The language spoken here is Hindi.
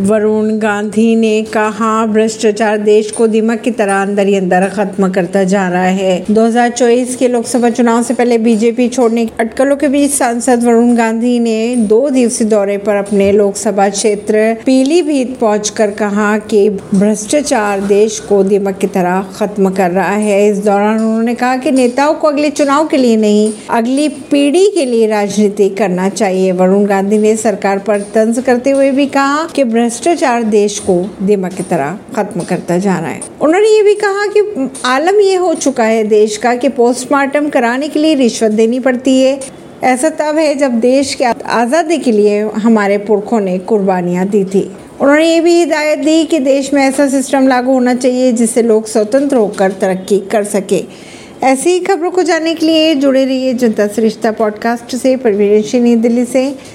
वरुण गांधी ने कहा, भ्रष्टाचार देश को दिमक की तरह अंदर ही अंदर खत्म करता जा रहा है। 2024 के लोकसभा चुनाव से पहले बीजेपी छोड़ने की अटकलों के बीच सांसद वरुण गांधी ने दो दिवसीय दौरे पर अपने लोकसभा क्षेत्र पीलीभीत पहुंचकर कहा कि भ्रष्टाचार देश को दिमक की तरह खत्म कर रहा है। इस दौरान उन्होंने कहा कि नेताओं को अगले चुनाव के लिए नहीं, अगली पीढ़ी के लिए राजनीति करना चाहिए। वरुण गांधी ने सरकार पर तंज करते हुए भी कहा कि भ्रष्टाचार देश को दिमक की तरह खत्म करता जा रहा है। उन्होंने ये भी कहा कि आलम ये हो चुका है देश का कि पोस्टमार्टम कराने के लिए रिश्वत देनी पड़ती है। ऐसा तब है जब देश के आज़ादी के लिए हमारे पुरखों ने कुर्बानियाँ दी थी। उन्होंने ये भी हिदायत दी कि देश में ऐसा सिस्टम लागू होना चाहिए जिससे लोग स्वतंत्र होकर तरक्की कर सके। ऐसी ही खबरों को जानने के लिए जुड़े रहिए जनता सरिश्ता पॉडकास्ट से, परवीन दिल्ली से।